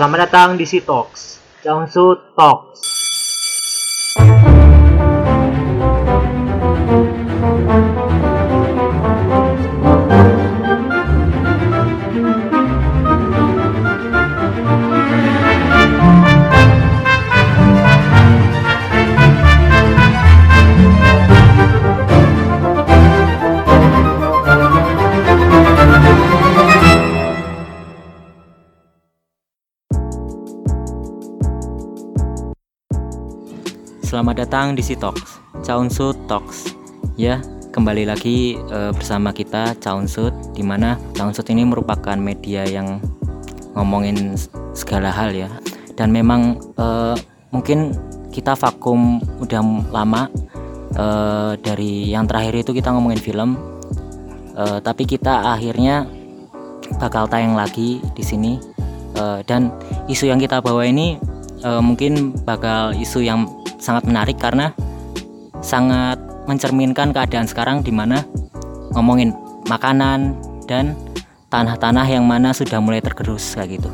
Selamat datang di Sitox, Jangsu Talks. Selamat datang di Sitox, Chaunsut Talks. Ya, kembali lagi eh, bersama kita Chaunsut di mana Chaunsut ini merupakan media yang ngomongin segala hal ya. Dan memang eh, mungkin kita vakum udah lama eh, dari yang terakhir itu kita ngomongin film. Eh, tapi kita akhirnya bakal tayang lagi di sini Eh, dan isu yang kita bawa ini eh, mungkin bakal isu yang sangat menarik karena sangat mencerminkan keadaan sekarang di mana ngomongin makanan dan tanah-tanah yang mana sudah mulai tergerus kayak gitu.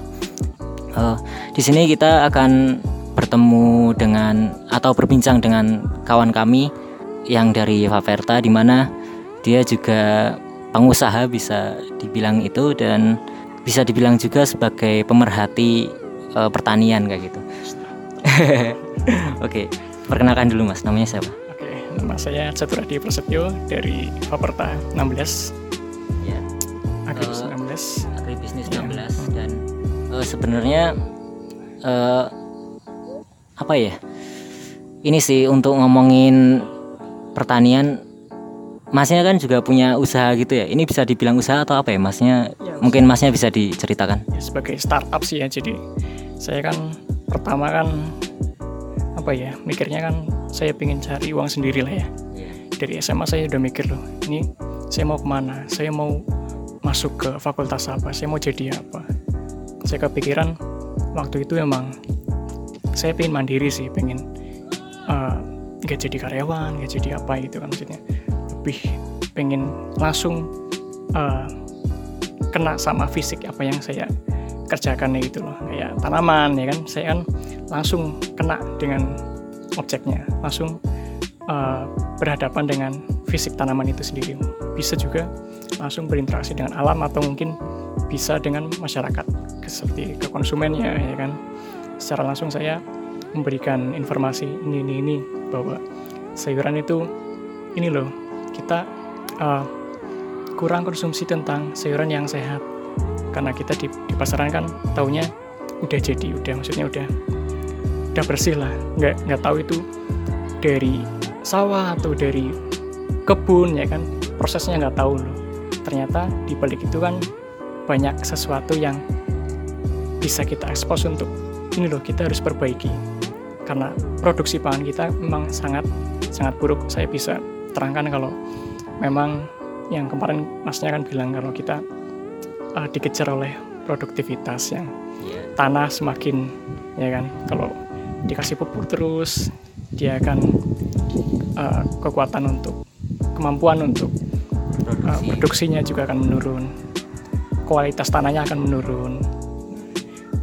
Eh, di sini kita akan bertemu dengan atau berbincang dengan kawan kami yang dari Faverta di mana dia juga pengusaha bisa dibilang itu dan bisa dibilang juga sebagai pemerhati eh, pertanian kayak gitu. Oke, perkenalkan dulu Mas, namanya siapa? Oke, nama saya Caturadi Prasetyo dari Faperta 16, Ya, Agribis Eh, 16. agribisnis Iya. 16 dan eh, sebenarnya eh, apa ya? Ini sih untuk ngomongin pertanian Masnya kan juga punya usaha gitu ya. Ini bisa dibilang usaha atau apa ya? Masnya Ya, mungkin Masnya bisa diceritakan. Ya, sebagai startup sih ya, jadi saya kan pertama kan apa ya, mikirnya kan saya pengen cari uang sendiri lah ya. Dari SMA saya udah mikir loh, ini saya mau ke mana, saya mau masuk ke fakultas apa, saya mau jadi apa. Saya kepikiran waktu itu emang saya pengen mandiri sih, pengen eh, nggak jadi karyawan, nggak jadi apa gitu kan maksudnya. Lebih pengen langsung eh, kena sama fisik apa yang saya kerjakan gitu loh. Kayak tanaman ya kan? Saya kan langsung kena dengan objeknya. Langsung uh, berhadapan dengan fisik tanaman itu sendiri. Bisa juga langsung berinteraksi dengan alam atau mungkin bisa dengan masyarakat seperti ke konsumennya ya kan? Secara langsung saya memberikan informasi ini ini ini bahwa sayuran itu ini loh kita uh, kurang konsumsi tentang sayuran yang sehat karena kita di, di pasaran kan taunya udah jadi udah maksudnya udah udah bersih lah. Nggak nggak tahu itu dari sawah atau dari kebun ya kan? Prosesnya nggak tahu loh. Ternyata di balik itu kan banyak sesuatu yang bisa kita ekspos untuk ini loh kita harus perbaiki. Karena produksi pangan kita memang sangat sangat buruk. Saya bisa terangkan kalau memang yang kemarin masnya kan bilang kalau kita uh, dikejar oleh produktivitas yang tanah semakin ya kan? Kalau dikasih pupuk terus dia akan uh, kekuatan untuk kemampuan untuk uh, produksinya juga akan menurun. Kualitas tanahnya akan menurun.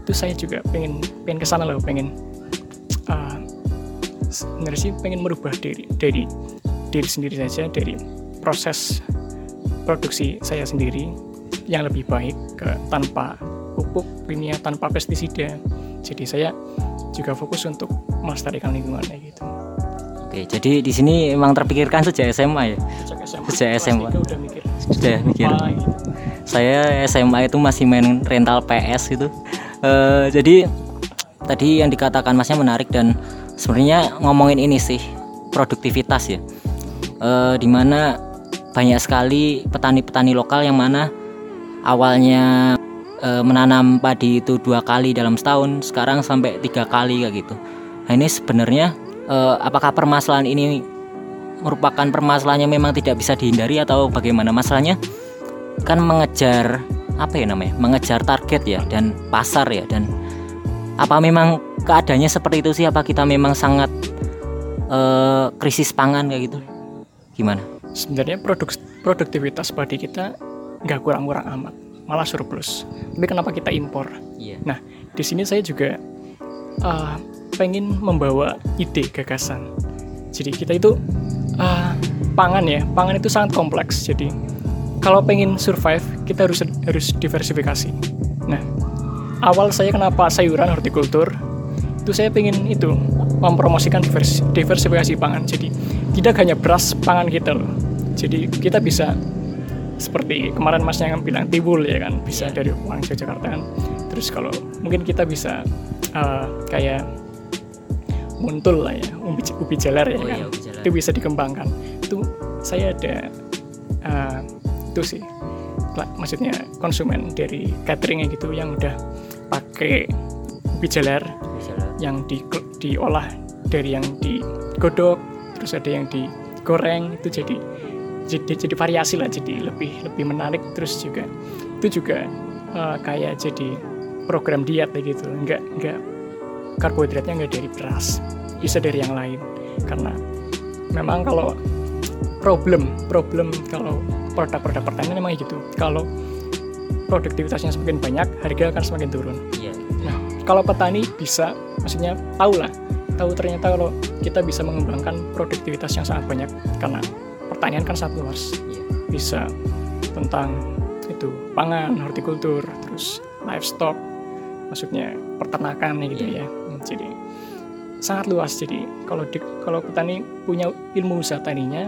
Itu saya juga pengen pengen ke sana loh pengen uh, sebenarnya sih pengen merubah diri dari diri sendiri saja dari proses produksi saya sendiri yang lebih baik ke tanpa pupuk kimia tanpa pestisida jadi saya juga fokus untuk melestarikan lingkungannya gitu Oke, jadi di sini emang terpikirkan sejak SMA ya. sejak SMA Sejak SMA. udah mikir Sudah mikir. gitu. Saya SMA itu masih main rental PS gitu. Eh, jadi tadi yang dikatakan Masnya menarik dan sebenarnya ngomongin ini sih produktivitas ya. Eh, di mana banyak sekali petani-petani lokal yang mana awalnya eh, menanam padi itu dua kali dalam setahun, sekarang sampai tiga kali kayak gitu. Nah ini sebenarnya eh, apakah permasalahan ini merupakan permasalahan yang memang tidak bisa dihindari atau bagaimana masalahnya? kan mengejar apa ya namanya mengejar target ya dan pasar ya dan apa memang keadaannya seperti itu sih apa kita memang sangat eh, krisis pangan kayak gitu gimana sebenarnya produk produktivitas padi kita nggak kurang-kurang amat malah surplus tapi kenapa kita impor Iya. Nah, di sini saya juga uh, pengen membawa ide gagasan. Jadi kita itu uh, pangan ya, pangan itu sangat kompleks. Jadi kalau pengen survive, kita harus harus diversifikasi. Nah, awal saya kenapa sayuran hortikultur itu saya pengen itu mempromosikan divers, diversifikasi pangan. Jadi tidak hanya beras pangan kita loh. Jadi kita bisa seperti kemarin masnya yang bilang tibul ya kan? Bisa dari uang Jakarta kan? Terus kalau mungkin kita bisa uh, kayak muntul lah ya ubi, ubi jalar ya Oh kan? iya, jalar. itu bisa dikembangkan. Itu saya ada uh, itu sih. Lah, maksudnya konsumen dari cateringnya gitu yang udah pakai ubi jalar yang di, diolah dari yang digodok terus ada yang digoreng itu jadi jadi jadi variasi lah jadi lebih lebih menarik. Terus juga itu juga uh, kayak jadi program diet kayak gitu. Nggak nggak karbohidratnya nggak dari beras bisa dari yang lain. Karena memang kalau problem problem kalau produk-produk pertanian memang gitu. Kalau produktivitasnya semakin banyak harga akan semakin turun. Iya. Nah, kalau petani bisa, maksudnya tahu lah, tahu ternyata kalau kita bisa mengembangkan produktivitas yang sangat banyak. Karena pertanian kan sangat luas, Iya. bisa tentang itu pangan, hortikultur, terus livestock, maksudnya peternakan gitu Iya. ya. Hmm, Jadi sangat luas. Jadi kalau di, kalau petani punya ilmu usaha taninya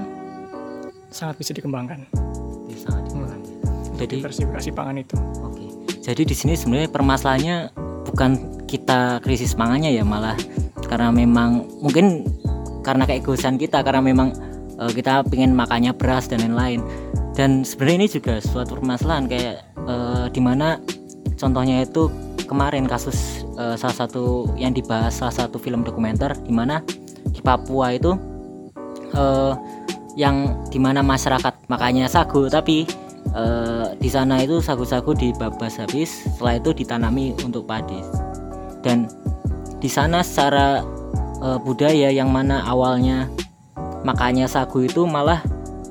sangat bisa dikembangkan. Bisa dikembangkan. Jadi Diversifikasi pangan itu. Oke. Jadi di sini sebenarnya permasalahannya bukan kita krisis pangannya ya malah karena memang mungkin karena keegoisan kita karena memang eh, kita pengen makannya beras dan lain-lain. Dan sebenarnya ini juga suatu permasalahan kayak eh, di mana contohnya itu kemarin kasus eh, salah satu yang dibahas salah satu film dokumenter di mana di Papua itu eh, yang di mana masyarakat makannya sagu tapi eh, di sana itu sagu-sagu dibabas habis setelah itu ditanami untuk padi dan di sana secara eh, budaya yang mana awalnya makannya sagu itu malah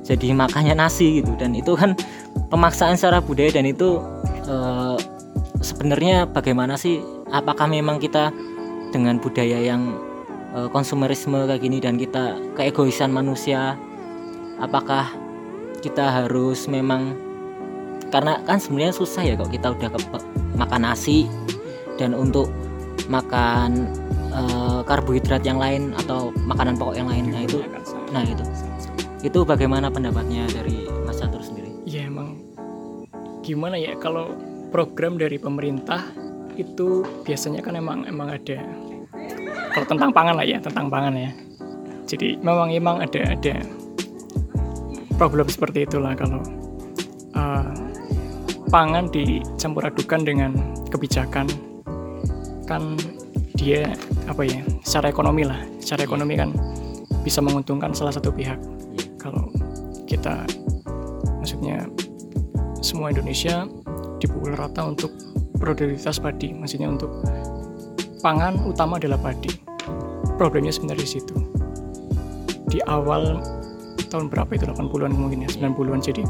jadi makannya nasi gitu. Dan itu kan pemaksaan secara budaya dan itu eh, sebenarnya bagaimana sih? Apakah memang kita dengan budaya yang eh, konsumerisme kayak gini dan kita keegoisan manusia apakah kita harus memang karena kan sebenarnya susah ya kok kita udah ke- makan nasi dan untuk makan eh, karbohidrat yang lain atau makanan pokok yang lain. Nah itu nah itu itu bagaimana pendapatnya dari Mas Catur sendiri? Ya emang gimana ya kalau program dari pemerintah itu biasanya kan emang emang ada kalau tentang pangan lah ya tentang pangan ya. Jadi memang emang ada ada problem seperti itulah kalau uh, pangan dicampur adukan dengan kebijakan. Kan dia apa ya secara ekonomi lah. Secara ekonomi kan bisa menguntungkan salah satu pihak. Iya. kalau kita maksudnya semua Indonesia dipukul rata untuk produktivitas padi. Maksudnya untuk pangan utama adalah padi. Problemnya sebenarnya di situ. Di awal tahun berapa itu? 80-an mungkin ya 90-an jadi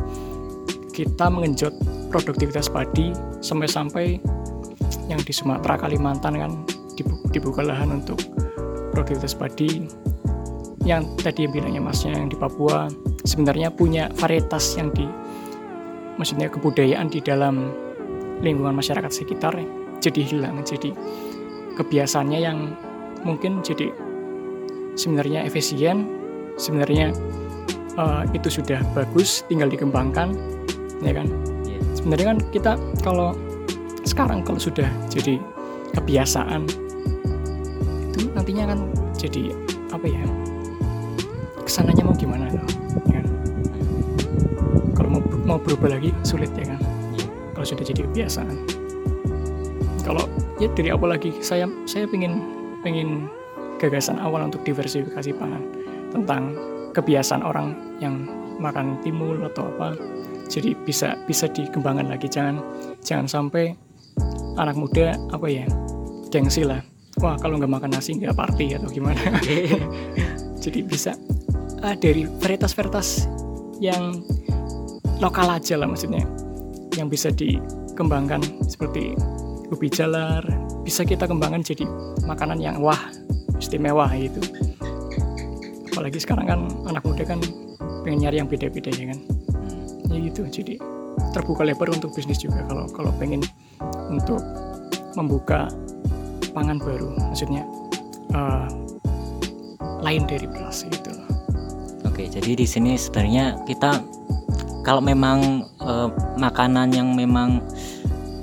kita mengenjot produktivitas padi sampai-sampai yang di Sumatera Kalimantan kan dibu- dibuka lahan untuk produktivitas padi yang tadi yang bilangnya masnya yang di Papua sebenarnya punya varietas yang di maksudnya kebudayaan di dalam lingkungan masyarakat sekitar jadi hilang jadi kebiasaannya yang mungkin jadi sebenarnya efisien sebenarnya eh, itu sudah bagus tinggal dikembangkan ya kan Iya. sebenarnya kan kita kalau sekarang kalau sudah jadi kebiasaan itu nantinya kan jadi apa ya ke sananya mau gimana? Ya. Kan? kalau mau mau berubah lagi sulit ya kan? Iya. kalau sudah jadi kebiasaan kalau ya dari awal lagi saya saya pengen pengen gagasan awal untuk diversifikasi pangan tentang kebiasaan orang yang makan timun atau apa jadi bisa bisa dikembangkan lagi. Jangan jangan sampai anak muda apa ya gengsi lah. Wah kalau nggak makan nasi nggak party atau gimana? Jadi bisa ah, dari varietas-varietas yang lokal aja lah maksudnya. Yang bisa di kembangkan seperti ubi jalar bisa kita kembangkan jadi makanan yang wah istimewa gitu. Apalagi sekarang kan anak muda kan pengen nyari yang beda-beda ya kan. Hmm. ya gitu jadi terbuka lebar untuk bisnis juga kalau kalau pengen untuk membuka pangan baru maksudnya eh, lain dari beras gitu Oke, jadi di sini sebenarnya kita kalau memang eh, makanan yang memang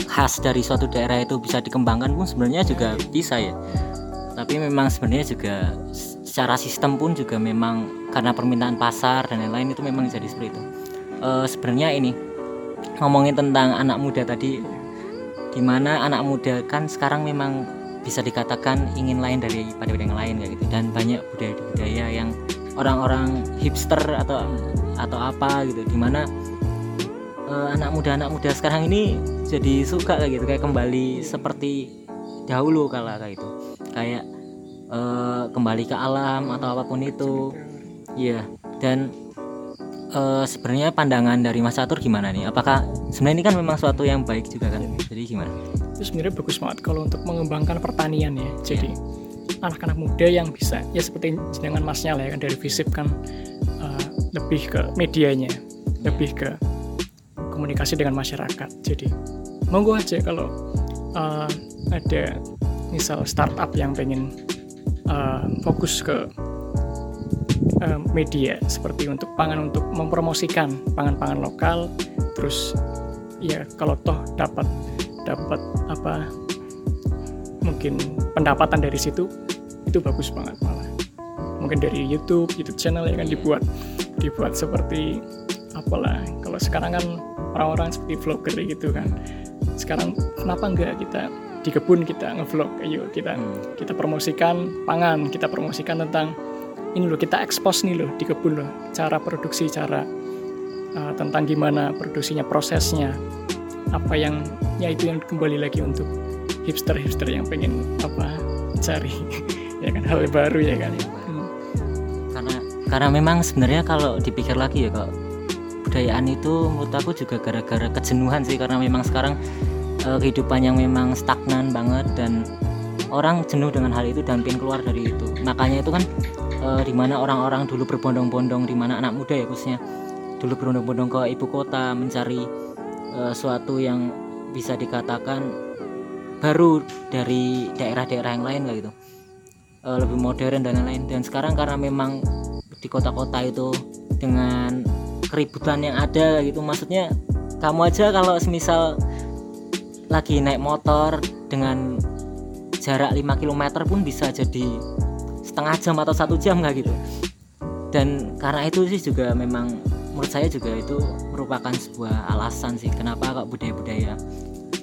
khas dari suatu daerah itu bisa dikembangkan pun sebenarnya juga bisa ya. Tapi memang sebenarnya juga secara sistem pun juga memang karena permintaan pasar dan lain-lain itu memang jadi seperti itu. Eh, sebenarnya ini ngomongin tentang anak muda tadi, di mana anak muda kan sekarang memang bisa dikatakan ingin lain daripada yang lain kayak gitu dan banyak budaya-budaya yang orang-orang hipster atau atau apa gitu. Di mana eh, anak muda anak muda sekarang ini jadi suka kayak gitu kayak kembali seperti dahulu kala kayak itu kayak eh, kembali ke alam atau apa pun itu. Iya. Dan eh, sebenarnya pandangan dari Mas Catur gimana nih? Apakah sebenarnya ini kan memang suatu yang baik juga kan? Jadi gimana? Itu sebenarnya bagus banget kalau untuk mengembangkan pertanian ya. Jadi anak-anak muda yang bisa ya seperti dengan masnya lah ya kan dari visip kan eh, lebih ke medianya lebih ke komunikasi dengan masyarakat. Jadi monggo aja kalau eh, ada misal startup yang pengen eh, fokus ke eh, media seperti untuk pangan untuk mempromosikan pangan-pangan lokal terus ya kalau toh dapat dapat apa mungkin pendapatan dari situ itu bagus banget malah. Mungkin dari YouTube YouTube channel ya kan dibuat dibuat seperti apalah. Kalau sekarang kan orang-orang seperti vlogger gitu kan. Sekarang kenapa enggak kita di kebun kita ngevlog? Ayo kita Hmm. kita promosikan pangan kita promosikan tentang ini loh kita ekspos nih loh di kebun loh cara produksi cara uh, tentang gimana produksinya prosesnya apa yang ya itu yang kembali lagi untuk hipster-hipster yang pengen apa cari ya kan hal baru ya kan. Hmm. karena karena memang sebenarnya kalau dipikir lagi ya kok budayaan itu menurut aku juga gara-gara kejenuhan sih. Karena memang sekarang eh, kehidupan yang memang stagnan banget dan orang jenuh dengan hal itu dan pengen keluar dari itu. Makanya itu kan eh, di mana orang-orang dulu berbondong-bondong di mana anak muda ya khususnya dulu berbondong-bondong ke ibu kota mencari eh, suatu yang bisa dikatakan baru dari daerah-daerah yang lain kayak gitu eh, lebih modern dan lain-lain. Dan sekarang karena memang di kota-kota itu dengan keributan yang ada gitu maksudnya kamu aja kalau semisal lagi naik motor dengan jarak 5 km pun bisa jadi setengah jam atau satu jam nggak gitu. Dan karena itu sih juga memang menurut saya juga itu merupakan sebuah alasan sih kenapa kok budaya-budaya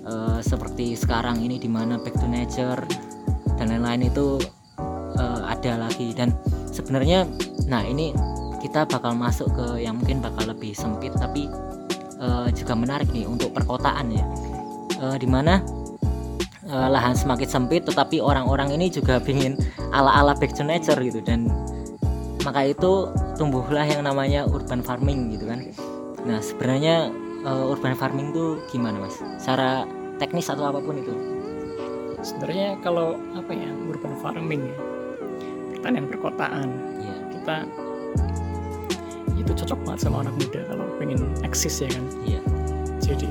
eh, seperti sekarang ini di mana back to nature dan lain-lain itu eh, ada lagi. Dan sebenarnya nah ini kita bakal masuk ke yang mungkin bakal lebih sempit tapi eh, juga menarik nih untuk perkotaan ya. Eh, di mana eh, lahan semakin sempit tetapi orang-orang ini juga ingin ala-ala back to nature gitu. Dan maka itu tumbuhlah yang namanya urban farming gitu kan. Nah sebenarnya eh, urban farming tuh gimana mas? Secara teknis atau apa pun itu? Sebenarnya kalau apa ya urban farming ya pertanian perkotaan. Ya kita itu cocok banget sama anak muda kalau pengen eksis ya kan? Iya. Jadi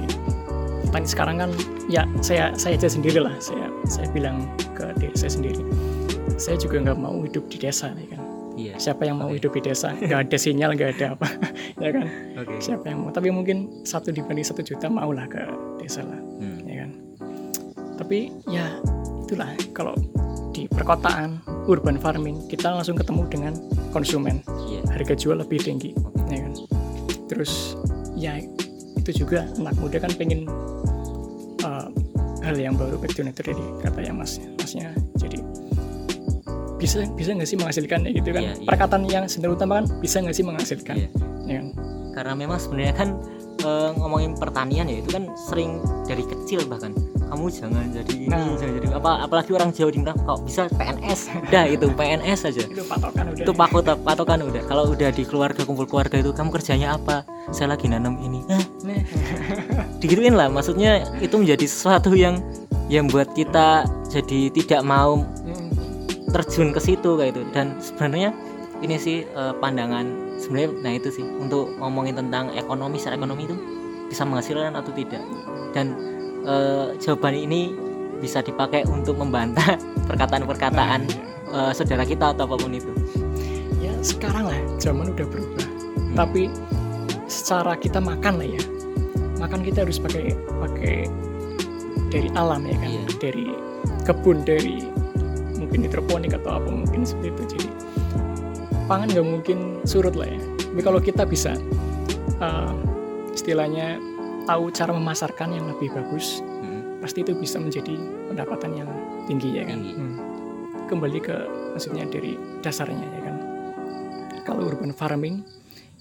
petani sekarang kan ya saya saya aja sendiri lah saya saya bilang ke diri saya sendiri saya juga nggak mau hidup di desa ya kan? Iya. Siapa yang mau Oke. hidup di desa? Nggak ada sinyal nggak ada apa ya kan? Oke. Siapa yang mau? Tapi mungkin satu dibanding satu juta mau lah ke desa lah Hmm, ya kan? Tapi ya itulah. Kalau di perkotaan urban farming kita langsung ketemu dengan konsumen. Iya. Harga jual lebih tinggi ya kan? Terus ya itu juga anak muda kan pengen uh, hal yang baru back to nature tadi kata ya mas masnya. Jadi bisa bisa nggak sih menghasilkan ya gitu kan? Iya, iya. perkataan yang sebenarnya utama kan bisa nggak sih menghasilkan Iya. ya kan? Karena memang sebenarnya kan eh, ngomongin pertanian ya itu kan sering dari kecil bahkan kamu jangan jadi ini Nah. jangan jadi apa apalagi orang Jawa di kok bisa PNS udah itu PNS aja. Itu patokan udah. Itu pakot patokan udah. Kalau udah di keluarga kumpul keluarga itu kamu kerjanya apa? Saya lagi nanam ini. Digituin lah maksudnya itu menjadi sesuatu yang yang buat kita jadi tidak mau Hmm. terjun ke situ kayak itu dan sebenarnya ini sih eh, pandangan sebenarnya nah itu sih untuk ngomongin tentang ekonomi secara ekonomi itu bisa menghasilkan atau tidak. Dan eh, jawaban ini bisa dipakai untuk membantah perkataan-perkataan eh, saudara kita atau apa pun itu. Ya sekarang lah zaman udah berubah. Tapi secara kita makan lah ya. Makan kita harus pakai pakai dari alam ya kan? Iya. dari kebun dari mungkin hidroponik atau apa mungkin seperti itu. Jadi pangan nggak mungkin surut lah ya. Tapi kalau kita bisa uh, istilahnya tahu cara memasarkan yang lebih bagus Hmm. pasti itu bisa menjadi pendapatan yang tinggi ya kan. Hmm. kembali ke maksudnya dari dasarnya ya kan kalau urban farming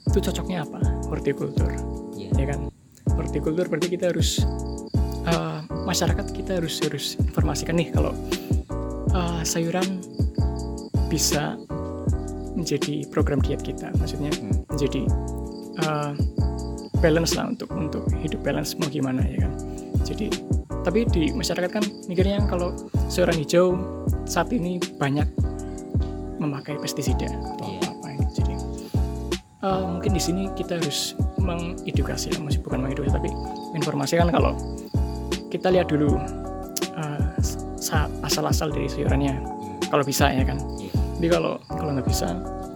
itu cocoknya apa hortikultur Iya. ya kan hortikultur berarti kita harus uh, masyarakat kita harus harus informasikan nih kalau uh, sayuran bisa menjadi program diet kita maksudnya Hmm. menjadi uh, balance lah untuk untuk hidup balance mau gimana ya kan? Jadi tapi di masyarakat kan mikirnya kalau sayuran hijau saat ini banyak memakai pestisida atau Iya. apa apa jadi uh, mungkin di sini kita harus mengedukasi masih bukan mengedukasi tapi informasikan kalau kita lihat dulu uh, sa- asal-asal dari sayurannya. Kalau bisa ya kan? Iya. jadi kalau kalau nggak bisa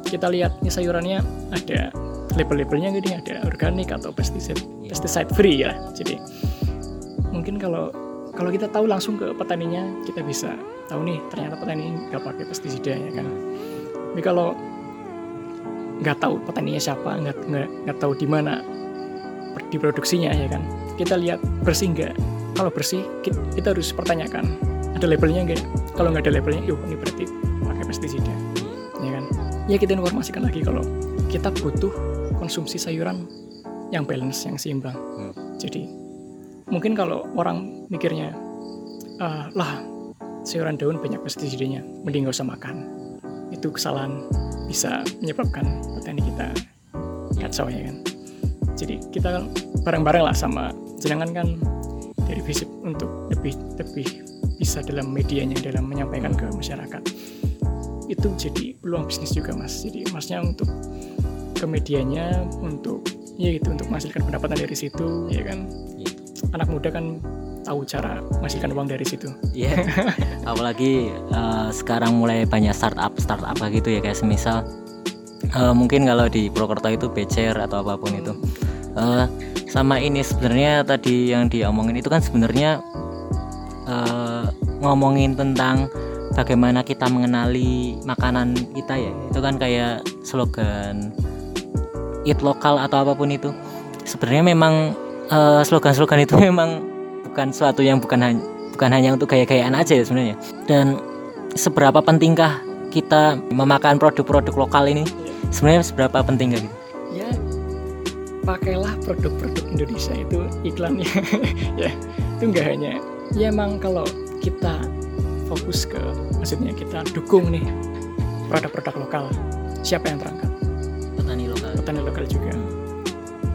kita lihat ini sayurannya ada label-labelnya gini ada organik atau pesticide Iya. pesticide free ya. Jadi mungkin kalau kalau kita tahu langsung ke petaninya kita bisa tahu nih ternyata petani nggak pakai pestisida ya kan. Tapi kalau nggak tahu petaninya siapa nggak nggak nggak tahu di mana diproduksinya ya kan. Kita lihat bersih nggak? Kalau bersih kita, kita harus pertanyakan ada labelnya nggak? Kalau nggak ada labelnya yuk ini berarti pakai pestisida ya kan. Ya kita informasikan lagi kalau kita butuh konsumsi sayuran yang balance yang seimbang. Hmm. jadi mungkin kalau orang mikirnya "Ah, lah sayuran daun banyak pestisidanya mending nggak usah makan. Itu kesalahan bisa menyebabkan petani kita kacau ya kan? Jadi kita bareng-bareng lah sama jenengan kan dari visip untuk lebih lebih bisa dalam medianya dalam menyampaikan ke masyarakat. Itu jadi peluang bisnis juga mas. Jadi masnya untuk ke medianya untuk ya gitu untuk menghasilkan pendapatan dari situ ya kan Iya. anak muda kan tahu cara menghasilkan uang dari situ Iya. Apalagi eh, sekarang mulai banyak startup startup gitu ya kayak semisal eh, mungkin kalau di Purwokerto itu becer atau apa pun itu. Eh, sama ini sebenarnya tadi yang diomongin itu kan sebenarnya eh, ngomongin tentang bagaimana kita mengenali makanan kita ya. Itu kan kayak slogan eat lokal atau apa pun itu. Sebenarnya memang eh, slogan-slogan itu memang bukan suatu yang bukan hanya bukan hanya untuk gaya-gayaan aja ya sebenarnya. Dan seberapa pentingkah kita memakan produk-produk lokal ini? Sebenarnya seberapa penting gitu? Ya pakailah produk-produk Indonesia itu iklannya. Ya itu nggak hanya ya emang kalau kita fokus ke maksudnya kita dukung nih produk-produk lokal siapa yang terangkat petani lokal. Petani lokal juga.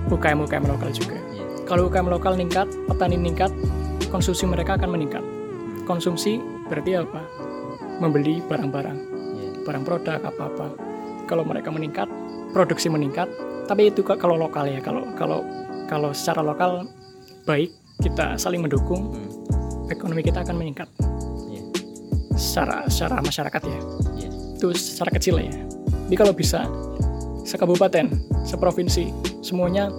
UKM UKM lokal juga. Iya. kalau UKM lokal meningkat petani meningkat konsumsi mereka akan meningkat. Konsumsi berarti apa? Membeli barang-barang. Iya. barang produk apa-apa. Kalau mereka meningkat produksi meningkat. Tapi itu ka- kalau lokal ya kalau kalau kalau secara lokal baik kita saling mendukung Hmm. ekonomi kita akan meningkat. Iya. secara secara masyarakat ya. Iya. itu secara kecil ya. Jadi kalau bisa sekabupaten seprovinsi semuanya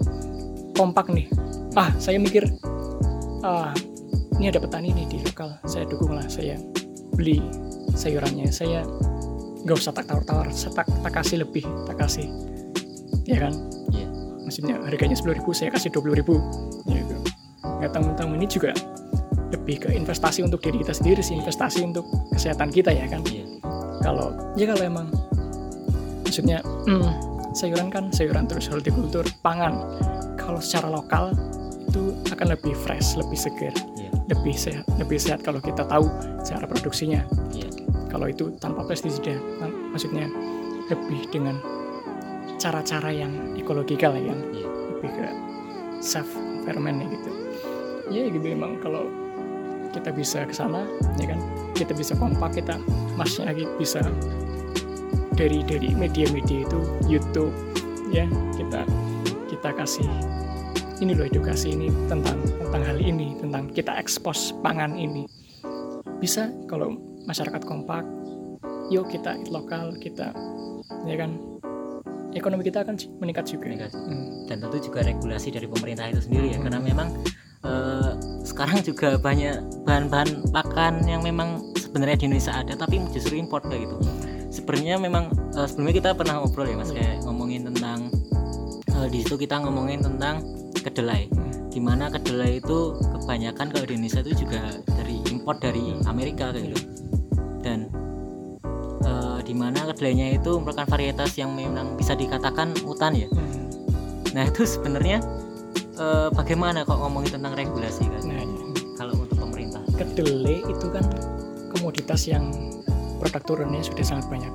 kompak nih. Ah saya mikir ah ini ada petani nih di lokal saya dukung lah saya beli sayurannya saya nggak usah tak tawar-tawar saya tak, tak kasih lebih tak kasih ya kan? Iya. maksudnya harganya 10.000 saya kasih 20.000 ya gitu nggak tanggung-tanggung ini juga lebih ke investasi untuk diri kita sendiri sih investasi untuk kesehatan kita ya kan? Iya. kalau ya kalau emang maksudnya hmm, sayuran kan sayuran terus hortikultur pangan kalau secara lokal itu akan lebih fresh lebih segar Iya. lebih sehat lebih sehat kalau kita tahu cara produksinya Iya. kalau itu tanpa pestisida Mak- maksudnya lebih dengan cara-cara yang ekologikal ya yang Iya. lebih ke self environment ya gitu ya gitu emang kalau kita bisa ke sana ya kan kita bisa kompak kita masnya lagi bisa dari dari media-media itu YouTube ya kita kita kasih ini loh edukasi ini tentang tentang hal ini tentang kita ekspos pangan ini. Bisa kalau masyarakat kompak yuk kita lokal kita ya kan? Ekonomi kita akan meningkat juga. Meningkat. Hmm. dan tentu juga regulasi dari pemerintah itu sendiri ya karena memang eh, sekarang juga banyak bahan-bahan pakan yang memang sebenarnya di Indonesia ada tapi justru import kayak gitu sebenarnya memang eh, sebelumnya kita pernah ngobrol ya mas kayak ngomongin tentang eh, di situ kita ngomongin tentang kedelai di mana kedelai itu kebanyakan kalau di Indonesia itu juga dari import dari Amerika kayak gitu dan eh, di mana kedelainya itu merupakan varietas yang memang bisa dikatakan hutan ya Hmm. Nah itu sebenarnya eh, bagaimana kok ngomongin tentang regulasi kan? nah ya. Kalau untuk pemerintah, kedelai itu kan komoditas yang produk turunnya sudah sangat banyak.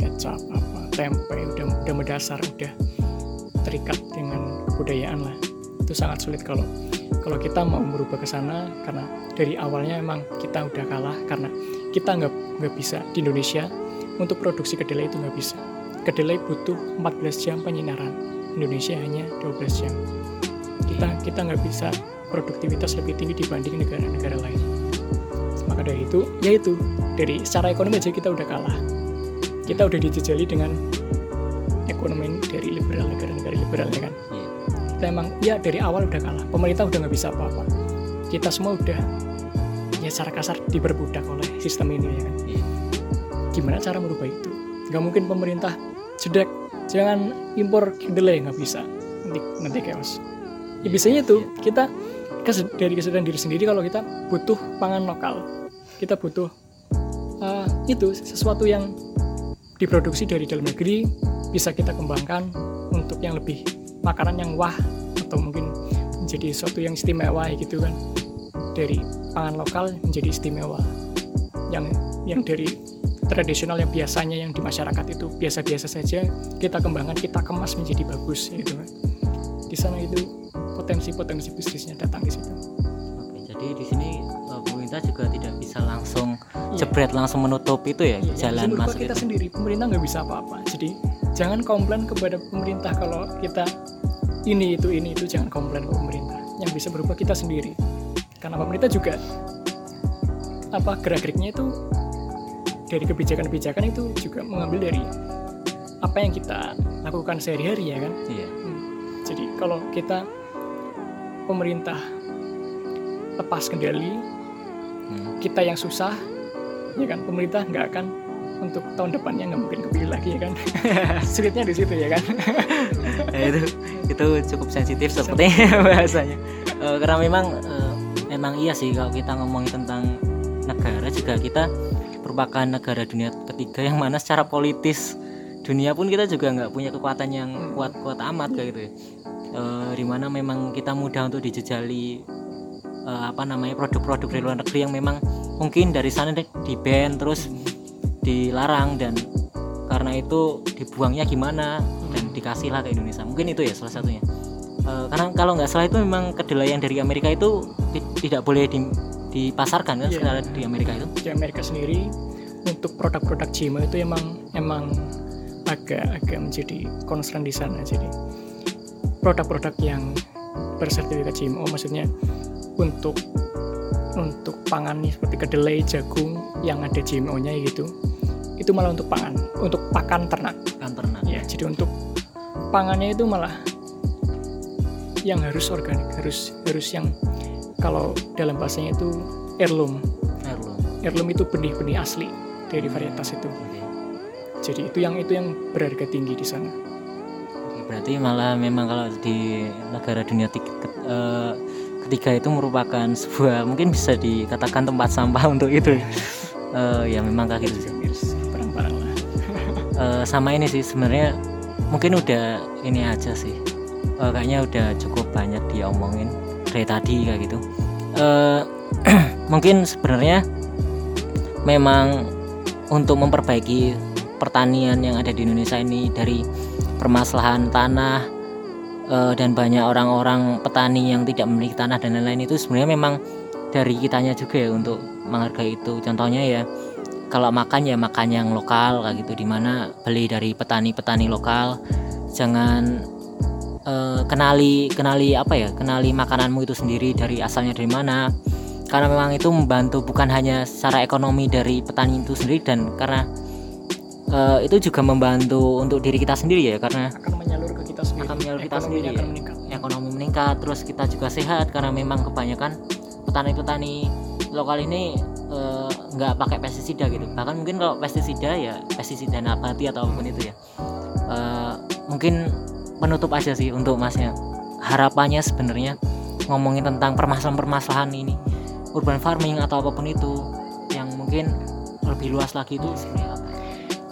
Kecap apa tempe udah udah mendasar udah terikat dengan kebudayaan lah. Itu sangat sulit kalau kalau kita mau merubah ke sana karena dari awalnya emang kita udah kalah karena kita nggak nggak bisa di Indonesia untuk produksi kedelai itu nggak bisa. Kedelai butuh 14 jam penyinaran Indonesia hanya 12 jam. Kita kita nggak bisa produktivitas lebih tinggi dibanding negara-negara lain maka dari itu yaitu dari secara ekonomi aja kita udah kalah. Kita udah dijejali dengan ekonomi dari liberal negara-negara liberal ya kan? Iya. kita emang ya dari awal udah kalah. Pemerintah udah nggak bisa apa-apa. Kita semua udah ya secara kasar diperbudak oleh sistem ini ya kan? Iya. gimana cara merubah itu? Nggak mungkin pemerintah jedek. Jangan impor kedelai nggak bisa. Nanti nanti chaos. Ya Iya, biasanya itu kita kes- dari kesadaran diri sendiri kalau kita butuh pangan lokal kita butuh uh, itu sesuatu yang diproduksi dari dalam negeri bisa kita kembangkan untuk yang lebih makanan yang wah atau mungkin menjadi sesuatu yang istimewa gitu kan. Dari pangan lokal menjadi istimewa. Yang yang dari tradisional yang biasanya yang di masyarakat itu biasa-biasa saja kita kembangkan kita kemas menjadi bagus gitu kan. Di sana itu potensi-potensi bisnisnya datang di situ. Oke, jadi di sini eh, pemerintah juga tidak bisa langsung Iya. jebret langsung menutup itu ya Iya, jalan merubah masuk kita itu. sendiri pemerintah nggak bisa apa-apa jadi jangan komplain kepada pemerintah kalau kita ini itu ini itu jangan komplain ke pemerintah yang bisa berubah kita sendiri karena pemerintah juga apa gerak-geriknya itu dari kebijakan-kebijakan itu juga mengambil dari apa yang kita lakukan sehari-hari ya kan Iya. jadi kalau kita pemerintah lepas kendali Hmm. kita yang susah ya kan? Pemerintah nggak akan untuk tahun depannya nggak mungkin kepilih lagi ya kan? Sulitnya di situ ya kan? Ya, itu itu cukup sensitif sepertinya bahasanya. Eh, karena memang eh, memang iya sih kalau kita ngomongin tentang negara juga kita merupakan negara dunia ketiga yang mana secara politis dunia pun kita juga nggak punya kekuatan yang kuat-kuat amat kayak gitu ya. Eh, di mana memang kita mudah untuk dijejali eh, apa namanya produk-produk dari luar negeri yang memang mungkin dari sana di ban terus dilarang dan karena itu dibuangnya gimana dan dikasih lah ke Indonesia. Mungkin itu ya salah satunya. Eh, karena kalau nggak salah itu memang kedelai yang dari Amerika itu ti- tidak boleh di- dipasarkan kan Iya. sekarang di Amerika itu? Di Amerika sendiri untuk produk-produk GMO itu emang emang agak agak menjadi concern di sana. Jadi produk-produk yang bersertifikat GMO maksudnya untuk untuk pangan nih seperti kedelai jagung yang ada GMO-nya gitu itu malah untuk pangan untuk pakan ternak. Kan ternak. Ya jadi untuk pangannya itu malah yang harus organik harus harus yang kalau dalam bahasanya itu heirloom. Heirloom. heirloom itu benih-benih asli dari varietas itu. Jadi itu yang itu yang berharga tinggi di sana. Berarti malah memang kalau di negara dunia tik- ke- eh, ketiga itu merupakan sebuah mungkin bisa dikatakan tempat sampah untuk itu. Eh, ya memang kayak gitu sih. Harus barang-barang lah. Eh, sama ini sih sebenarnya mungkin udah ini aja sih. Eh, kayaknya udah cukup banyak diomongin dari tadi kayak gitu. Eh, mungkin sebenarnya memang untuk memperbaiki pertanian yang ada di Indonesia ini dari permasalahan tanah eh, dan banyak orang-orang petani yang tidak memiliki tanah dan lain-lain itu sebenarnya memang dari kitanya juga ya untuk menghargai itu. Contohnya ya kalau makan ya makan yang lokal kayak gitu di mana beli dari petani-petani lokal. Jangan eh, kenali kenali apa ya kenali makananmu itu sendiri dari asalnya dari mana. Karena memang itu membantu bukan hanya secara ekonomi dari petani itu sendiri dan karena eh, itu juga membantu untuk diri kita sendiri ya karena ke kita sendiri Akan ya. meningkat ekonomi meningkat terus kita juga sehat karena memang kebanyakan petani-petani lokal ini eh, nggak pakai pestisida gitu bahkan mungkin kalau pestisida ya pestisida nabati atau apa pun itu ya Eh, mungkin penutup aja sih untuk masnya harapannya sebenarnya ngomongin tentang permasalahan-permasalahan ini urban farming atau apa pun itu yang mungkin lebih luas lagi itu sebenarnya apa?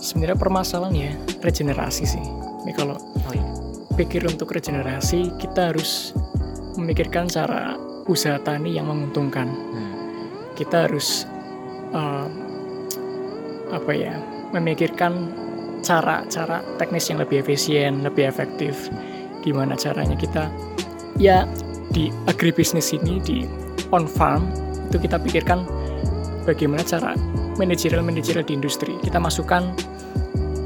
sebenarnya permasalahan ya regenerasi sih ini kalau Oh iya. Pikir untuk regenerasi kita harus memikirkan cara usaha tani yang menguntungkan. Hmm. kita harus eh, apa ya memikirkan cara-cara teknis yang lebih efisien lebih efektif. Gimana caranya kita ya di agribisnis ini di on farm itu kita pikirkan bagaimana cara manajerial manajerial di industri. Kita masukkan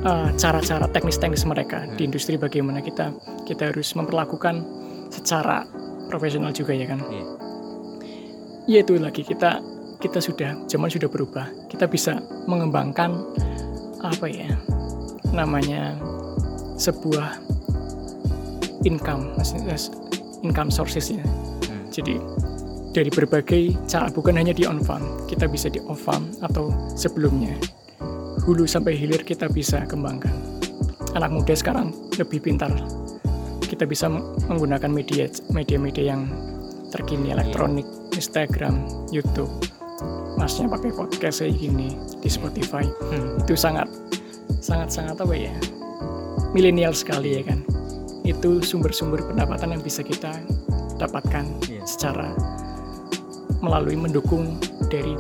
eh, cara-cara teknis-teknis mereka di industri bagaimana kita kita harus memperlakukan secara profesional juga ya kan Iya. ya itu lagi kita kita sudah zaman sudah berubah kita bisa mengembangkan apa ya namanya sebuah income income sources ya Hmm. jadi dari berbagai cara bukan hanya di on farm kita bisa di off farm atau sebelumnya hulu sampai hilir kita bisa kembangkan. Anak muda sekarang lebih pintar. Kita bisa meng- menggunakan media media-media yang terkini elektronik Instagram YouTube. Masnya pakai podcast kayak gini di Spotify. Hmm. itu sangat sangat sangat apa ya? Milenial sekali ya kan? Itu sumber-sumber pendapatan yang bisa kita dapatkan Iya. secara melalui mendukung dari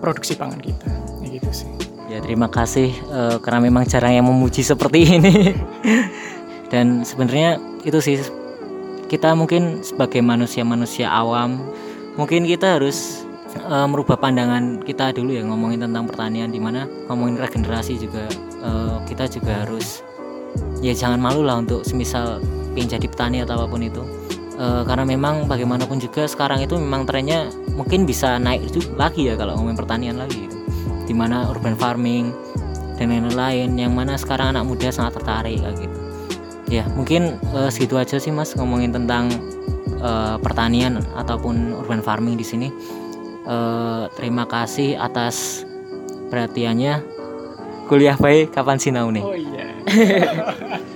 produksi pangan kita. Ya gitu sih Ya terima kasih eh, karena memang jarang yang memuji seperti ini. Dan sebenarnya itu sih kita mungkin sebagai manusia-manusia awam mungkin kita harus eh, merubah pandangan kita dulu ya ngomongin tentang pertanian di mana ngomongin regenerasi juga eh, kita juga harus ya jangan malu lah untuk semisal ingin jadi petani atau apa pun itu Eh, karena memang bagaimanapun juga sekarang itu memang trennya mungkin bisa naik lagi ya kalau ngomongin pertanian lagi gitu di mana urban farming dan lain-lain yang mana sekarang anak muda sangat tertarik kayak gitu. Ya mungkin eh, segitu aja sih mas ngomongin tentang eh, pertanian ataupun urban farming di sini. Eh, terima kasih atas perhatiannya. Kuliah baik kapan sinau nih? Oh iya